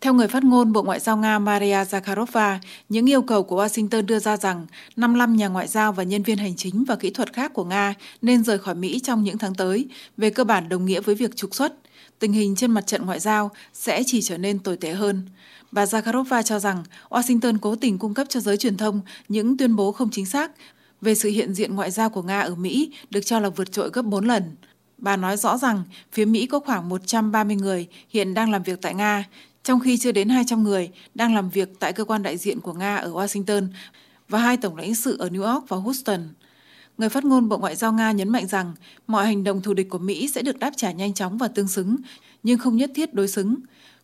Theo người phát ngôn Bộ Ngoại giao Nga Maria Zakharova, những yêu cầu của Washington đưa ra rằng 55 nhà ngoại giao và nhân viên hành chính và kỹ thuật khác của Nga nên rời khỏi Mỹ trong những tháng tới, về cơ bản đồng nghĩa với việc trục xuất. Tình hình trên mặt trận ngoại giao sẽ chỉ trở nên tồi tệ hơn. Bà Zakharova cho rằng Washington cố tình cung cấp cho giới truyền thông những tuyên bố không chính xác về sự hiện diện ngoại giao của Nga ở Mỹ được cho là vượt trội gấp 4 lần. Bà nói rõ rằng phía Mỹ có khoảng 130 người hiện đang làm việc tại Nga, trong khi chưa đến 200 người đang làm việc tại cơ quan đại diện của Nga ở Washington và hai tổng lãnh sự ở New York và Houston. Người phát ngôn Bộ Ngoại giao Nga nhấn mạnh rằng mọi hành động thù địch của Mỹ sẽ được đáp trả nhanh chóng và tương xứng, nhưng không nhất thiết đối xứng.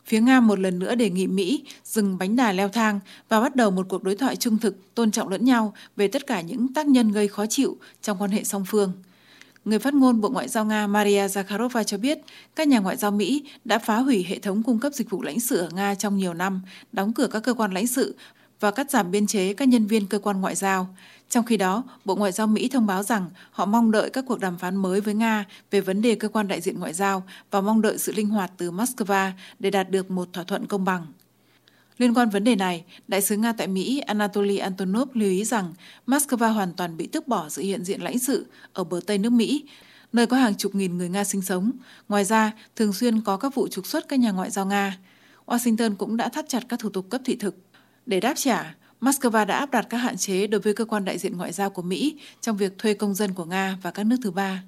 Phía Nga một lần nữa đề nghị Mỹ dừng bánh đà leo thang và bắt đầu một cuộc đối thoại trung thực, tôn trọng lẫn nhau về tất cả những tác nhân gây khó chịu trong quan hệ song phương. Người phát ngôn Bộ Ngoại giao Nga Maria Zakharova cho biết các nhà ngoại giao Mỹ đã phá hủy hệ thống cung cấp dịch vụ lãnh sự ở Nga trong nhiều năm, đóng cửa các cơ quan lãnh sự và cắt giảm biên chế các nhân viên cơ quan ngoại giao. Trong khi đó, Bộ Ngoại giao Mỹ thông báo rằng họ mong đợi các cuộc đàm phán mới với Nga về vấn đề cơ quan đại diện ngoại giao và mong đợi sự linh hoạt từ Moscow để đạt được một thỏa thuận công bằng. Liên quan vấn đề này, Đại sứ Nga tại Mỹ Anatoly Antonov lưu ý rằng Moscow hoàn toàn bị tước bỏ sự hiện diện lãnh sự ở bờ Tây nước Mỹ, nơi có hàng chục nghìn người Nga sinh sống. Ngoài ra, thường xuyên có các vụ trục xuất các nhà ngoại giao Nga. Washington cũng đã thắt chặt các thủ tục cấp thị thực. Để đáp trả, Moscow đã áp đặt các hạn chế đối với cơ quan đại diện ngoại giao của Mỹ trong việc thuê công dân của Nga và các nước thứ ba.